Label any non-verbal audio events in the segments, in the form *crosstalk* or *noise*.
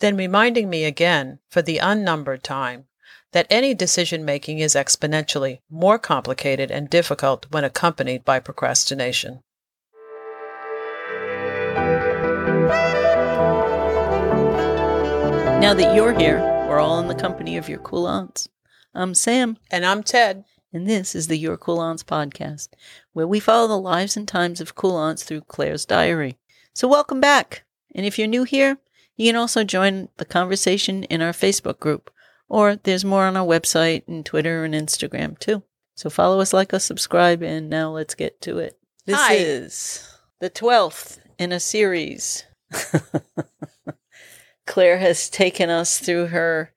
then reminding me again, for the unnumbered time, that any decision making is exponentially more complicated and difficult when accompanied by procrastination. Now that you're here, we're all in the company of your cool aunts. I'm Sam. And I'm Ted. And this is the Your Cool Aunts podcast, where we follow the lives and times of cool aunts through Claire's diary. So, welcome back. And if you're new here, you can also join the conversation in our Facebook group, or there's more on our website and Twitter and Instagram too. So, follow us, like us, subscribe, and now let's get to it. This Hi. is the 12th in a series. *laughs* Claire has taken us through her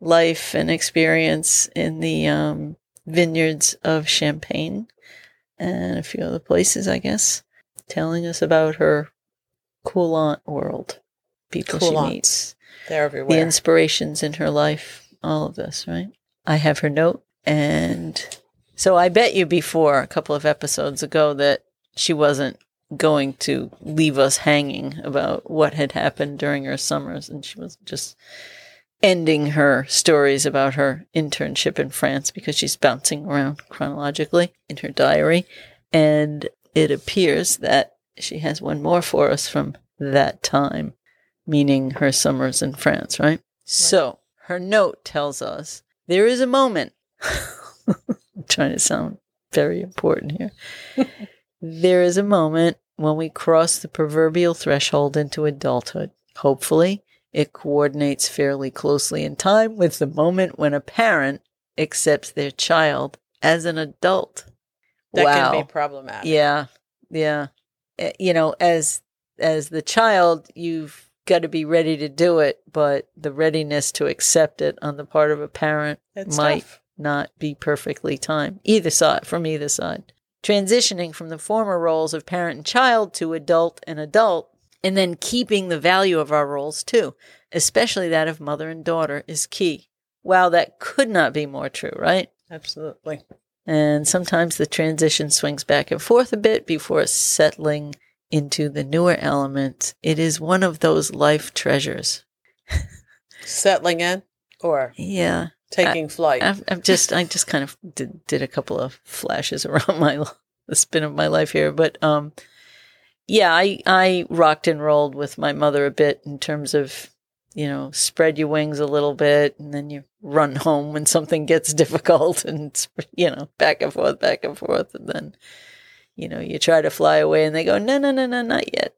life and experience in the um, vineyards of Champagne and a few other places, I guess, telling us about her cool aunt world, people Cool she meets, They're the inspirations in her life, all of this, right? I have her note. And so I bet you before a couple of episodes ago that she wasn't going to leave us hanging about what had happened during her summers. And she was just ending her stories about her internship in France because she's bouncing around chronologically in her diary. And it appears that she has one more for us from that time, meaning her summers in France, right? So her note tells us there is a moment. I'm *laughs* trying to sound very important here. *laughs* there is a moment when we cross the proverbial threshold into adulthood. Hopefully, it coordinates fairly closely in time with the moment when a parent accepts their child as an adult. that wow. can be problematic. Yeah, yeah. Eh, You know, as as the child, you've got to be ready to do it, but the readiness to accept it on the part of a parent It's might tough. not be perfectly timed. Either side, from either side. Transitioning from the former roles of parent and child to adult and adult, and then keeping the value of our roles too, especially that of mother and daughter, is key. Wow, that could not be more true, right? Absolutely. And sometimes the transition swings back and forth a bit before settling into the newer elements, It is one of those life treasures. Settling in or Yeah. taking flight. I've, I've just, I just kind of did, did a couple of flashes *laughs* around my, the spin of my life here. But, um, yeah, I, I rocked and rolled with my mother a bit in terms of, you know, spread your wings a little bit and then you run home when something gets *laughs* difficult and, you know, back and forth, back and forth. And then, you know, you try to fly away and they go, no, no, no, no, not yet.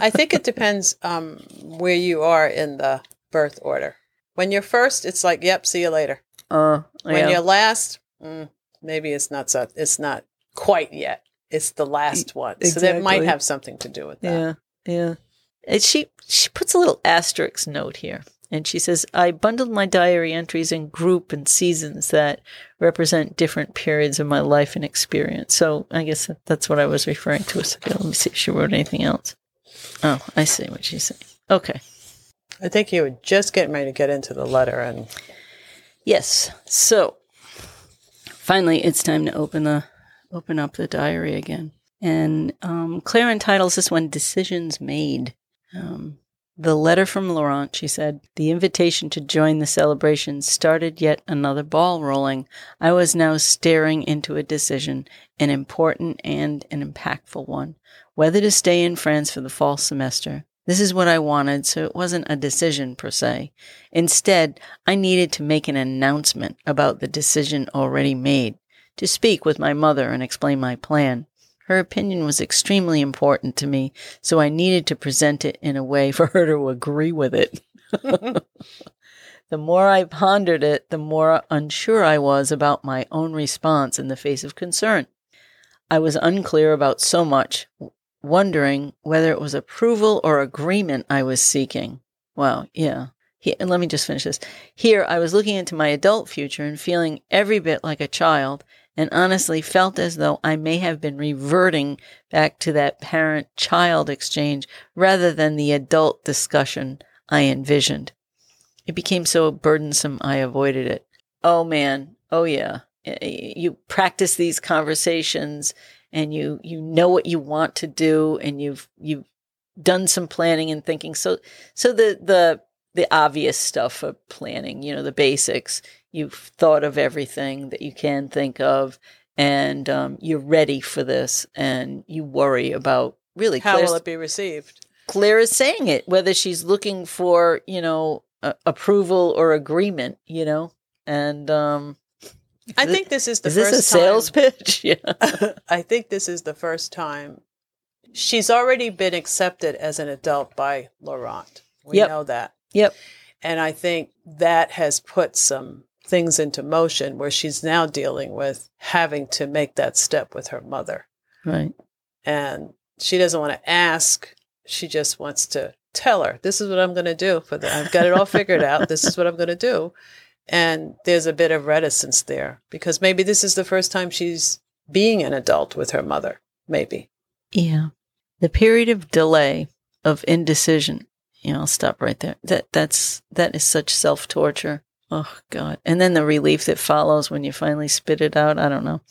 I think it depends um, where you are in the birth order. When you're first, it's like, yep, see you later. uh, When yeah. you're last, mm, maybe it's not so, it's not quite yet. It's the last one, so that might have something to do with that. Yeah, yeah. And she she puts a little asterisk note here, and she says, "I bundled my diary entries in group and seasons that represent different periods of my life and experience." So I guess that- that's what I was referring to a second. Let me see if she wrote anything else. Oh, I see what she's saying. Okay. I think you were just getting ready to get into the letter, and Yes. So finally, it's time to open the open up the diary again. And um, Claire entitles this one "Decisions Made." Um, the letter from Laurent, she said, the invitation to join the celebration started yet another ball rolling. I was now staring into a decision, an important and an impactful one, whether to stay in France for the fall semester. This is what I wanted, so it wasn't a decision per se. Instead, I needed to make an announcement about the decision already made, to speak with my mother and explain my plan. Her opinion was extremely important to me, so I needed to present it in a way *laughs* for her to agree with it. *laughs* the more I pondered it, the more unsure I was about my own response in the face of concern. I was unclear about so much, wondering whether it was approval or agreement I was seeking. Well, yeah. He, and let me just finish this. Here, I was looking into my adult future and feeling every bit like a child, and honestly felt as though I may have been reverting back to that parent child exchange rather than the adult discussion I envisioned. It became so burdensome, I avoided it. Oh man, oh yeah. You practice these conversations and you, you know what you want to do and you've, you've done some planning and thinking. So, so the, the the obvious stuff of planning, you know, the basics. You've thought of everything that you can think of, and um, you're ready for this, and you worry about really How Claire's- will it be received? Claire is saying it, whether she's looking for, you know, approval or agreement, you know, and um, I think this is the is first this a sales time. pitch? *laughs* Yeah. *laughs* I think this is the first time she's already been accepted as an adult by Laurent. We Yep. know that. Yep. And I think that has put some things into motion where she's now dealing with having to make that step with her mother. Right. And she doesn't want to ask, she just wants to tell her, this is what I'm going to do for the I've got it all figured out. This is what I'm going to do. And there's a bit of reticence there because maybe this is the first time she's being an adult with her mother. Maybe. Yeah. The period of delay of indecision. You know, I'll stop right there. That that's that is such self torture. Oh God. And then the relief that follows when you finally spit it out. I don't know.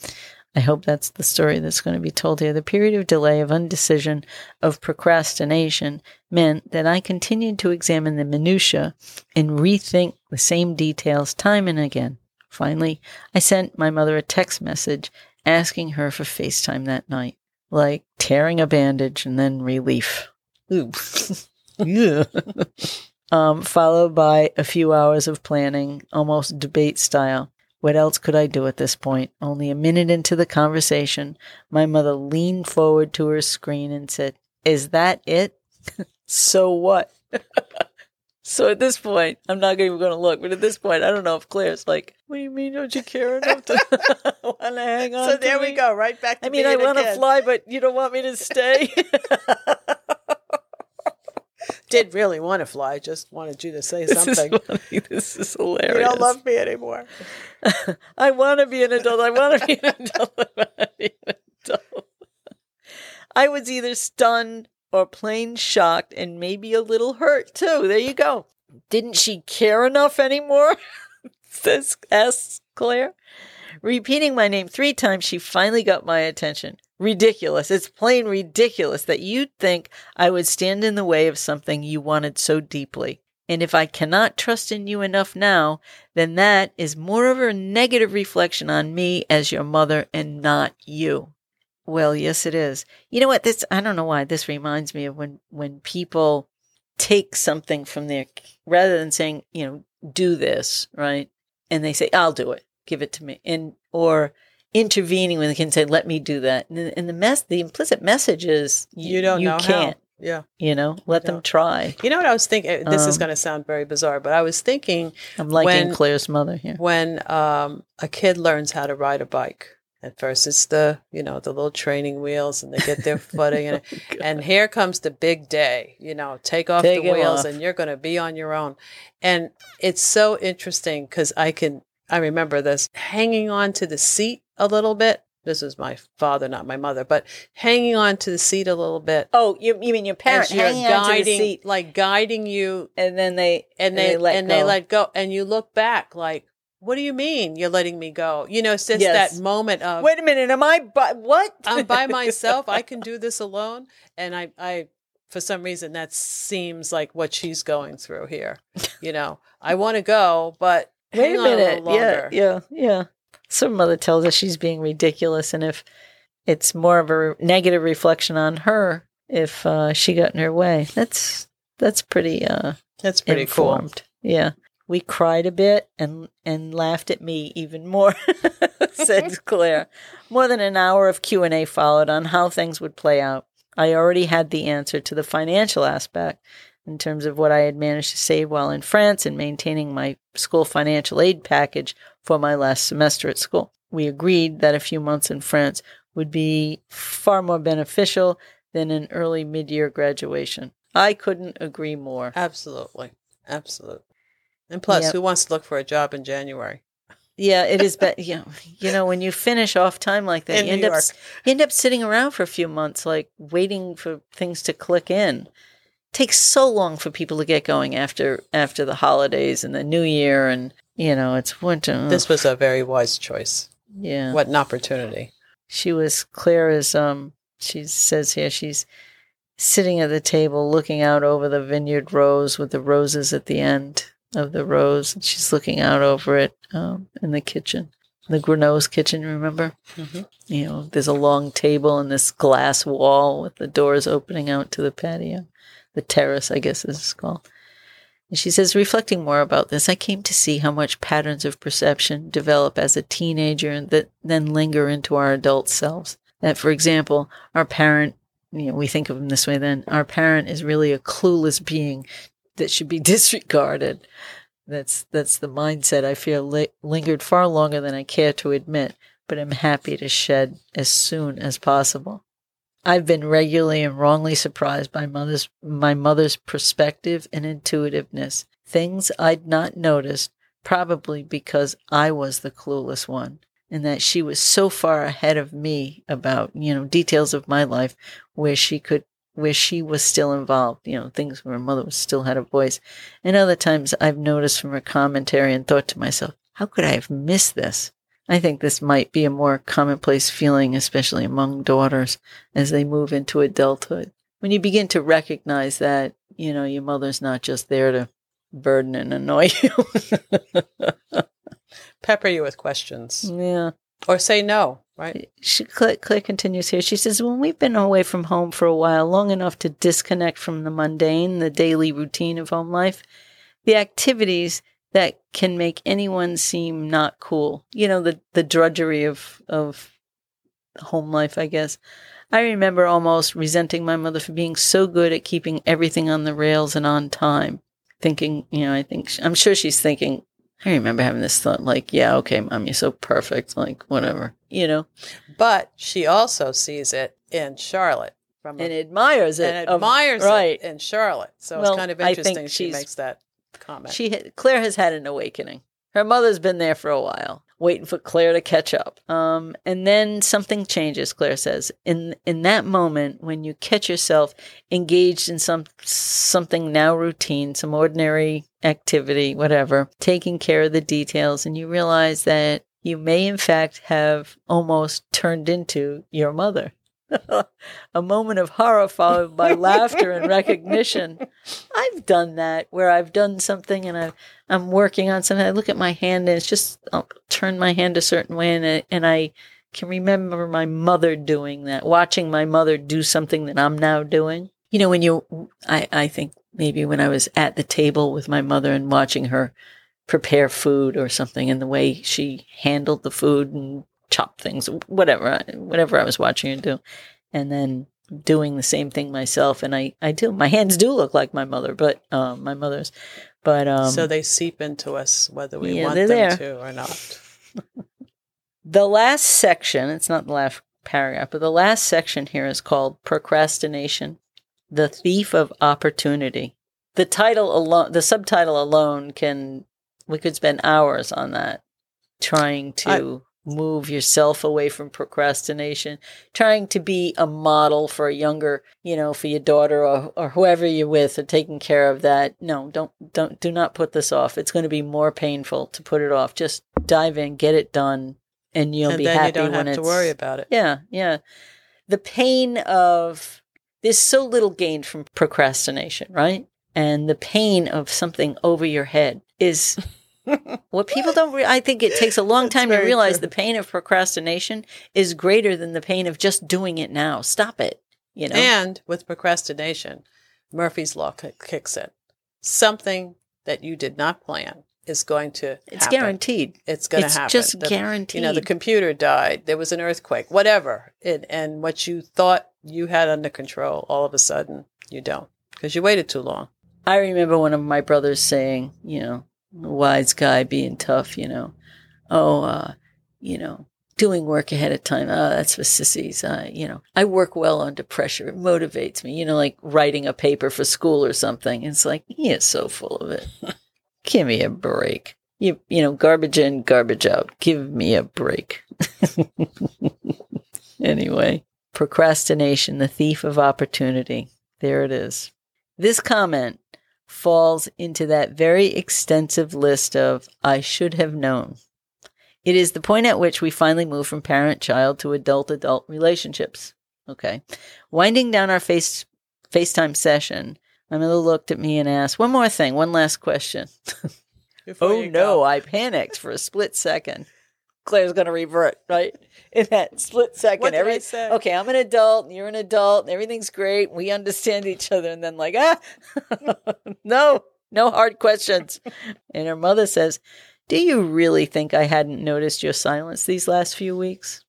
I hope that's the story that's going to be told here. The period of delay, of undecision, of procrastination meant that I continued to examine the minutiae and rethink the same details time and again. Finally, I sent my mother a text message asking her for FaceTime that night like tearing a bandage and then relief. Ooh. *laughs* yeah. *laughs* um, followed by a few hours of planning, almost debate style. What else could I do at this point? Only a minute into the conversation, my mother leaned forward to her screen and said, Is that it? *laughs* so what? *laughs* so at this point, I'm not even going to look, but at this point, I don't know if Claire's like, What do you mean, don't you care enough to *laughs* want to hang on? So there we me?" go, right back to I mean, I want to fly, but you don't want me to stay. Did really want to fly, just wanted you to say this is something. *laughs* funny. This is hilarious. You don't love me anymore. I want to be an adult. I want to be an adult. *laughs* I want to be an adult. I was either stunned or plain shocked and maybe a little hurt too. There you go. Didn't she care enough anymore? *laughs* Says asks Claire. Repeating my name three times, she finally got my attention. Ridiculous. It's plain ridiculous that you'd think I would stand in the way of something you wanted so deeply. And if I cannot trust in you enough now, then that is more of a negative reflection on me as your mother and not you. Well, yes, it is. You know what? This, I don't know why this reminds me of when, when people take something from their, rather than saying, you know, do this, right? And they say, I'll do it. Give it to me. And, or intervening when they can say, let me do that. And, the- and the mess, the implicit message is, You don't you know can't, how. Yeah. you know, let them don't. try. You know what I was thinking? This is Um, going to sound very bizarre, but I was thinking I'm liking When- Claire's mother here. when um, a kid learns how to ride a bike. At first, it's the you know the little training wheels, and they get their *laughs* footing, and and here comes the big day. You know, take off Take the wheels, off. and you're going to be on your own. And it's so interesting because I can I remember this hanging on to the seat a little bit. This is my father, not my mother, but hanging on to the seat a little bit. Oh, you, you mean your parents as you're hanging onto the guiding, seat, like guiding you and then they and they, let and go. they let go and you look back like what do you mean you're letting me go you know since Yes. that moment of Wait a minute, am I? By, what? i'm by *laughs* myself i can do this alone and i i for some reason that seems like what she's going through here you know i want to go but Wait hang a on a minute. little yeah, yeah, yeah. Some mother tells us she's being ridiculous, and if it's more of a re- negative reflection on her, if uh, she got in her way, that's that's pretty uh, that's pretty cool. Yeah. We cried a bit and and laughed at me even more, *laughs* said *laughs* Claire. More than an hour of Q&A followed on how things would play out. I already had the answer to the financial aspect in terms of what I had managed to save while in France and maintaining my school financial aid package for my last semester at school. We agreed that a few months in France would be far more beneficial than an early mid-year graduation. I couldn't agree more. absolutely absolutely and plus Yep. who wants to look for a job in january Yeah, it is. But you know, you know, when you finish off time like that, In you end up you end up sitting around for a few months, like waiting for things to click in. takes so long for people to get going after after the holidays and the New Year, and you know, it's winter. this was a very wise choice yeah. what an opportunity she was clear as um she says here she's sitting at the table looking out over the vineyard rows with the roses at the end of the rows. And she's looking out over it um, in the kitchen, the Grenoux's kitchen, remember? Mhm. You know, there's a long table and this glass wall with the doors opening out to the patio. The terrace, I guess is called. She says, reflecting more about this, I came to see how much patterns of perception develop as a teenager that then linger into our adult selves. That, for example, our parent, you know, we think of them this way then, our parent is really a clueless being that should be *laughs* disregarded. That's that's the mindset I feel li- lingered far longer than I care to admit, but am happy to shed as soon as possible. I've been regularly and wrongly surprised by mother's my mother's perspective and intuitiveness, things I'd not noticed, probably because I was the clueless one, and that she was so far ahead of me about, you know, details of my life where she could where she was still involved, you know, things where her mother was still had a voice. And other times I've noticed from her commentary and thought to myself, how could I have missed this? I think this might be a more commonplace feeling, especially among daughters as they move into adulthood. When you begin to recognize that, you know, your mother's not just there to burden and annoy *laughs* you. Pepper you with questions yeah. or say no, right? She, Claire, Claire continues here. She says, When we've been away from home for a while, long enough to disconnect from the mundane, the daily routine of home life, the activities that can make anyone seem not cool, you know, the, the drudgery of, of home life, I guess. I remember almost resenting my mother for being so good at keeping everything on the rails and on time. Thinking, you know, I think, I'm sure she's thinking, I remember having this thought, like, yeah, okay, mom, you're so perfect, like, whatever, you know, But she also sees it in Charlotte from a- and admires it. and of- admires right. in Charlotte. So Well, it's kind of interesting she makes that comment. She Claire has had an awakening. Her mother's been there for a while, waiting for Claire to catch up. Um, and then something changes. Claire says, in in that moment when you catch yourself engaged in some something now routine, some ordinary activity, whatever, taking care of the details, and you realize that you may in fact have almost turned into your mother. *laughs* a moment of horror followed by laughter and recognition. *laughs* I've done that where I've done something and I've, I'm working on something. I look at my hand and it's just, I'll turn my hand a certain way and, I- and I can remember my mother doing that, watching my mother do something that I'm now doing. You know, when you, I, I think maybe when I was at the table with my mother and watching her prepare food or something and the way she handled the food and chopped things, whatever, whatever I was watching her do. And then doing the same thing myself. And I, I do, my hands do look like my mother, but, um, my mother's, but, um, so they seep into us whether we Yeah, want them there. to or not. *laughs* The last section, it's not the last paragraph, but the last section here is called Procrastination, the Thief of Opportunity. The title alone, the subtitle alone can, we could spend hours on that, trying to move yourself away from procrastination, trying to be a model for a younger, you know, for your daughter or, or whoever you're with or taking care of that. No, don't, don't, do not put this off. It's going to be more painful to put it off. Just dive in, get it done, and you'll and be happy you don't when have to worry about it. yeah, yeah. The pain of there's so little gained from procrastination, right? And the pain of something over your head is what people don't. Re- I think it takes a long time to realize true. the pain of procrastination is greater than the pain of just doing it now. Stop it. You know. And with procrastination, Murphy's Law ki- kicks in. Something that you did not plan is going to it's happen. guaranteed. It's going to It's happen. just The- guaranteed. You know, the computer died. There was an earthquake. Whatever. It, and what you thought you had under control, all of a sudden, you don't because you waited too long. I remember one of my brothers saying, you know, wise guy being tough, you know, oh, uh, you know, doing work ahead of time. Oh, that's for sissies. Uh, you know, I work well under pressure. It motivates me, you know, like writing a paper for school or something. It's like, he is so full of it. *laughs* Give me a break. You, you know, garbage in, garbage out. Give me a break. *laughs* anyway, procrastination, the thief of opportunity. There it is. This comment falls into that very extensive list of I should have known. It is the point at which we finally move from parent child to adult adult relationships. Okay. Winding down our face FaceTime session, my mother looked at me and asked, One more thing, one last question. *laughs* Oh no, go. I panicked for a split second. Claire's going to revert, right? In that split second, What did every I say? okay, I'm an adult, and you're an adult, and everything's great. We understand each other, and then like, ah, *laughs* no, no hard questions. And her mother says, "Do you really think I hadn't noticed your silence these last few weeks?"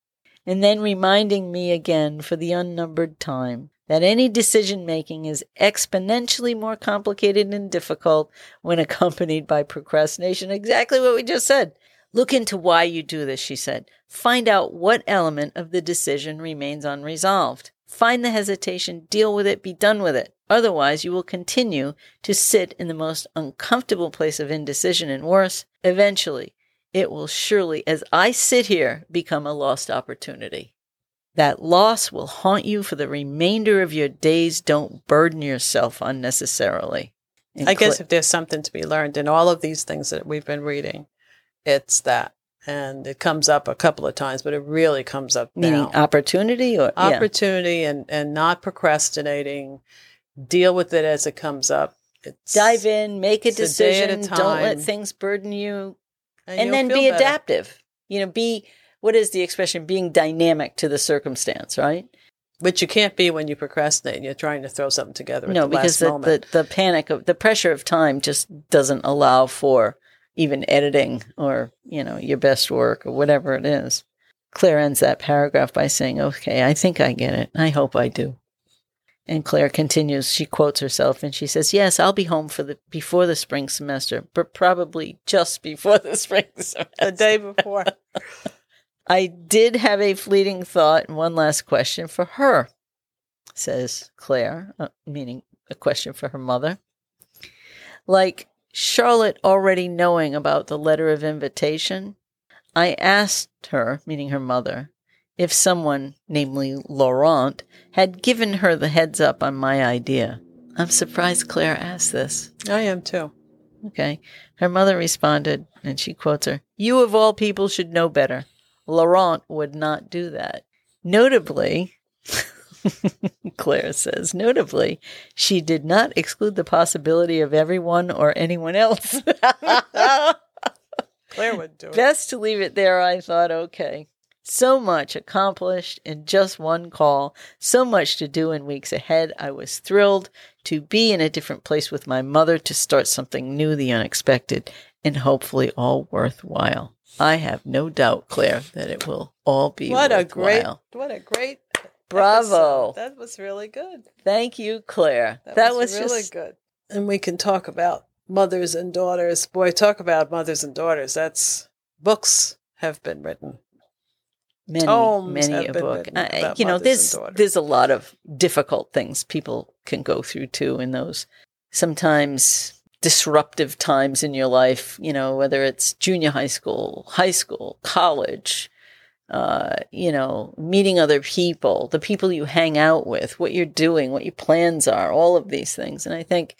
And then reminding me again for the unnumbered time that any decision making is exponentially more complicated and difficult when accompanied by procrastination. Exactly what we just said. Look into why you do this, she said. Find out what element of the decision remains unresolved. Find the hesitation, deal with it, be done with it. Otherwise, you will continue to sit in the most uncomfortable place of indecision and worse. Eventually, it will surely, as I sit here, become a lost opportunity. That loss will haunt you for the remainder of your days. Don't burden yourself unnecessarily. And I guess if there's something to be learned in all of these things that we've been reading, it's that. And it comes up a couple of times, but it really comes up meaning now. opportunity or yeah. Opportunity and, and not procrastinating. Deal with it as it comes up. It's, dive in, make a it's a decision. Don't let things burden you, and, you'll then be better. adaptive. You know, be what is the expression? Being dynamic to the circumstance, right? Which you can't be when you procrastinate and you're trying to throw something together at no, the because last the, moment. the the panic of the pressure of time just doesn't allow for even editing or you know your best work or whatever it is. Claire ends that paragraph by saying, "Okay, I think I get it. I hope I do." And Claire continues. She quotes herself and she says, "Yes, I'll be home for the before the spring semester, but probably just before the *laughs* spring semester." the day before. *laughs* I did have a fleeting thought and one last question for her, says Claire, uh, meaning a question for her mother. Like Charlotte already knowing about the letter of invitation, I asked her, meaning her mother, if someone, namely Laurent, had given her the heads up on my idea. I'm surprised Claire asked this. I am too. Okay. Her mother responded, and she quotes her You of all people should know better. Laurent would not do that. Notably, *laughs* *laughs* Claire says, notably, she did not exclude the possibility of everyone or anyone else. *laughs* Claire would do it. Best to leave it there, I thought, okay. So much accomplished in just one call, so much to do in weeks ahead. I was thrilled to be in a different place with my mother to start something new, the unexpected, and hopefully all worthwhile. I have no doubt, Claire, that it will all be what a great, what a great. Bravo. episode. That was really good. Thank you, Claire. That, was, just really good. And we can talk about mothers and daughters. Boy, talk about mothers and daughters. That's books have been written. many, Tomes many have a been book. I- you know, there's there's a lot of difficult things people can go through too in those sometimes disruptive times in your life. You know, whether it's junior high school, high school, college. Uh, you know, meeting other people, the people you hang out with, what you're doing, what your plans are, all of these things. And I think,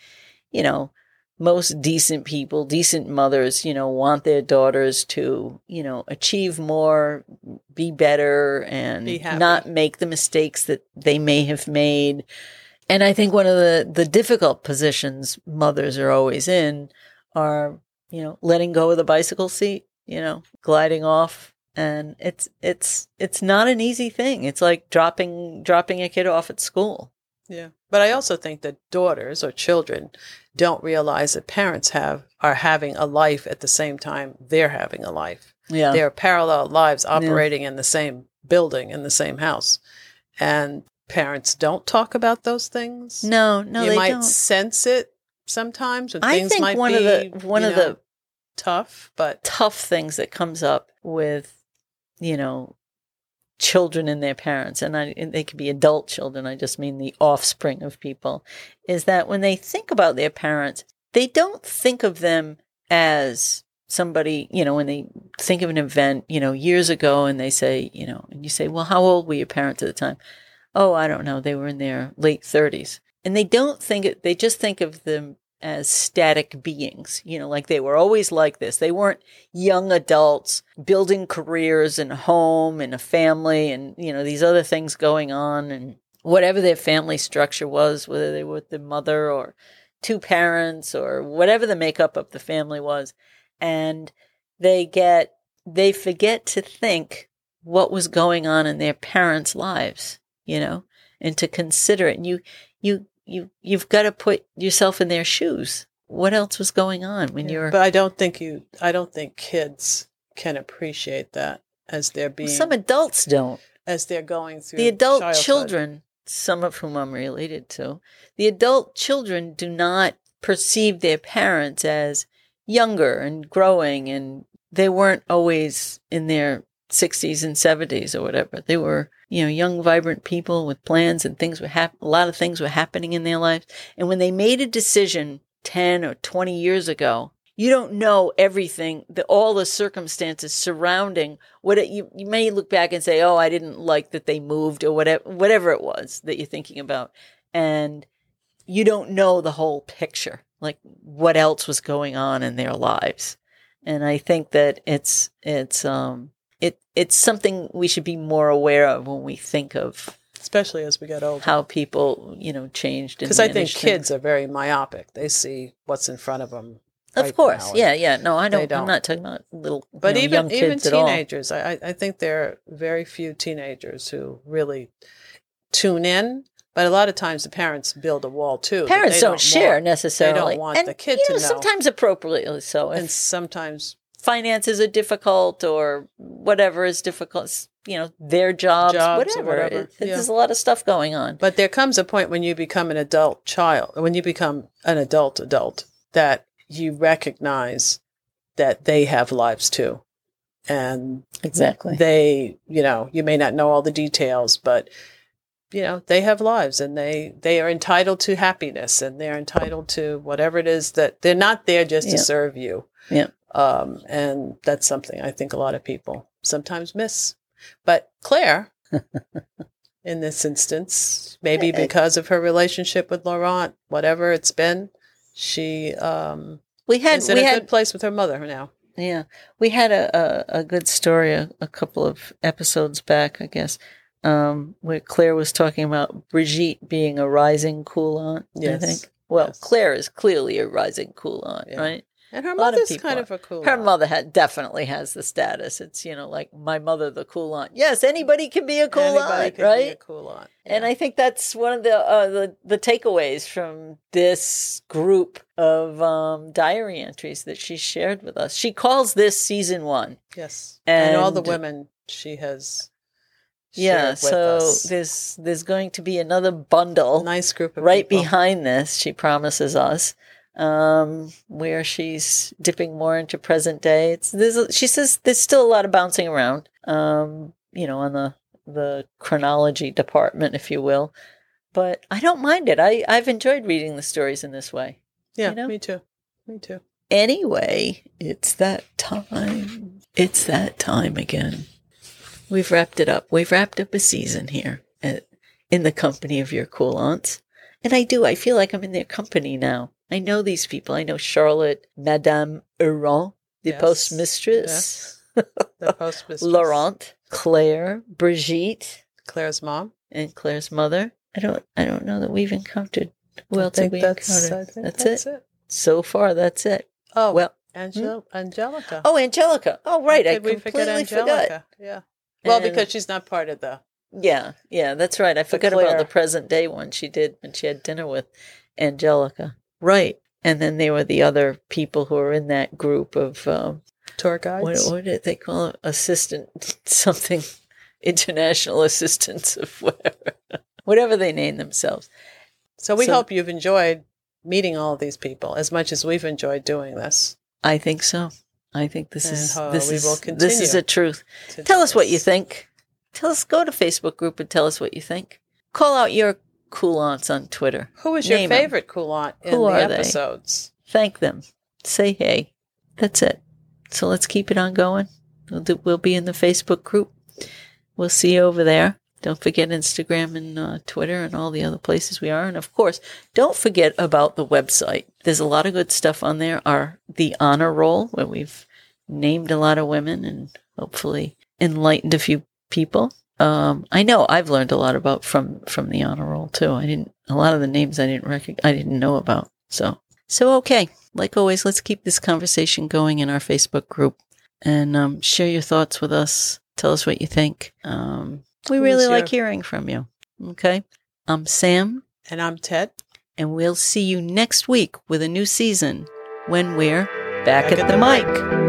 you know, most decent people, decent mothers, you know, want their daughters to, you know, achieve more, be better, and Be not make the mistakes that they may have made. And I think one of the, the difficult positions mothers are always in are, you know, letting go of the bicycle seat, you know, gliding off. And it's it's it's not an easy thing. It's like dropping dropping a kid off at school. Yeah. But I also think that daughters or children don't realize that parents have are having a life at the same time they're having a life. Yeah. They're parallel lives operating in the same building in the same house. And parents don't talk about those things. no, no, you they might don't. sense it sometimes when I things think might one be of the one of know, the tough, but tough things that comes up with you know children and their parents and, I, and they could be adult children i just mean the offspring of people is that when they think about their parents they don't think of them as somebody you know when they think of an event you know years ago and they say you know and you say well how old were your parents at the time? Oh i don't know they were in their late 30s and they don't think it they just think of them as static beings you know like they were always like this they weren't young adults building careers and a home and a family and you know these other things going on and whatever their family structure was, whether they were with the mother or two parents or whatever the makeup of the family was. And they get, they forget to think what was going on in their parents' lives, you know, and to consider it. And you, you, you, you've got to put yourself in their shoes. What else was going on when Yeah, you're, But I don't think you. I don't think kids can appreciate that as they're being some adults don't. as they're going through the adult childhood. children, some of whom I'm related to, the adult children do not perceive their parents as younger and growing, and they weren't always in their 60s and 70s or whatever. They were, you know, young, vibrant people with plans and things were hap- a lot of things were happening in their lives. And when they made a decision 10 or 20 years ago, you don't know everything, the, all the circumstances surrounding what it, you, you may look back and say, oh, I didn't like that they moved or whatever, whatever it was that you're thinking about. And you don't know the whole picture, like what else was going on in their lives. And I think that it's, it's, um, it, it's something we should be more aware of when we think of especially as we get older. how people, you know, changed. Because I think kids things. are very myopic. They see what's in front of them. of right course, yeah, yeah. No, I they don't, don't. I'm not talking about little, you But know, even even kids at all. teenagers, I I- think there are very few teenagers who really tune in. But a lot of times the parents build a wall too. Parents they don't, share want. necessarily. want and, the kid you to know, know. Sometimes appropriately so. and sometimes finances are difficult or whatever is difficult, you know, their jobs, Jobs whatever. whatever, It- yeah. There's a lot of stuff going on. But there comes a point when you become an adult child, when you become an adult adult, that you recognize that they have lives too. And Exactly. they, you know, you may not know all the details, but you know, they have lives and they they are entitled to happiness and they're entitled to whatever it is that they're not there just Yeah. to serve you. Yeah. Um, and that's something I think a lot of people sometimes miss. But Claire, *laughs* in this instance, maybe because of her relationship with Laurent, whatever it's been, she um, we had is in we a had good place with her mother now. Yeah, we had a, a, a good story a, a couple of episodes back, I guess, um, where Claire was talking about Brigitte being a rising cool aunt. Yes. I think. Well, Yes. Claire is clearly a rising cool aunt, Yeah. right? And her of mother's people kind are. of a cool. Her aunt. mother had definitely has the status. It's you know like my mother, the cool aunt. Yes, anybody can be a cool Anybody aunt, right? Be a cool aunt. And I think that's one of the uh, the the takeaways from this group of um, diary entries that she shared with us. She calls this season one. yes, and, all the women she has. Yeah, so us. there's there's going to be another bundle nice group of right people. behind this. She promises us um, where she's dipping more into present day. It's there's she says there's still a lot of bouncing around. Um, you know, on the the chronology department, if you will. But I don't mind it. I I've enjoyed reading the stories in this way. Yeah, you know? me too. Me too. Anyway, it's that time. It's that time again. We've wrapped it up. We've wrapped up a season here at, in the company of your cool aunts. And I do. I feel like I'm in their company now. I know these people. I know Charlotte, Madame Huron, the Yes. postmistress, Yes. *laughs* The postmistress. Laurent, Claire, Brigitte, Claire's mom. and Claire's mother. I don't. I don't know that we've encountered. Who I else have we that's, encountered? That's, that's it. it. So far, that's it. Oh, Well, hmm? Angel- Angelica. oh, Angelica. Oh, right. I completely forget forgot. Angelica? Yeah. Well, And- because she's not part of the. Yeah, yeah, that's right. I forgot about the present day one she did when she had dinner with Angelica. Right. And then there were the other people who were in that group of um, Tour what, guides. what did they call it? Assistant *laughs* something, international assistants of *laughs* whatever, whatever they name themselves. So we So- hope you've enjoyed meeting all of these people as much as we've enjoyed doing this. I think so. I think this And, is uh, this we is this is a truth. Tell us what you think. Tell us. Go to Facebook group and tell us what you think. Call out your cool aunts on Twitter. Who is your favorite cool aunt in Who the are they? episodes? thank them, say hey. That's it. So let's keep it on going. We'll, do, we'll be in the Facebook group. We'll see you over there. Don't forget Instagram and uh, Twitter and all the other places we are. And of course, don't forget about the website. There's a lot of good stuff on there. Our the honor roll where we've named a lot of women and hopefully enlightened a few people. Um, I know I've learned a lot about from from the honor roll too. I didn't a lot of the names I didn't recognize, I didn't know about. So so okay, like always, let's keep this conversation going in our Facebook group and um, share your thoughts with us. Tell us what you think. Um, we really like hearing from you. Okay, I'm Sam, And I'm Ted. and we'll see you next week with a new season when we're back, at, the mic.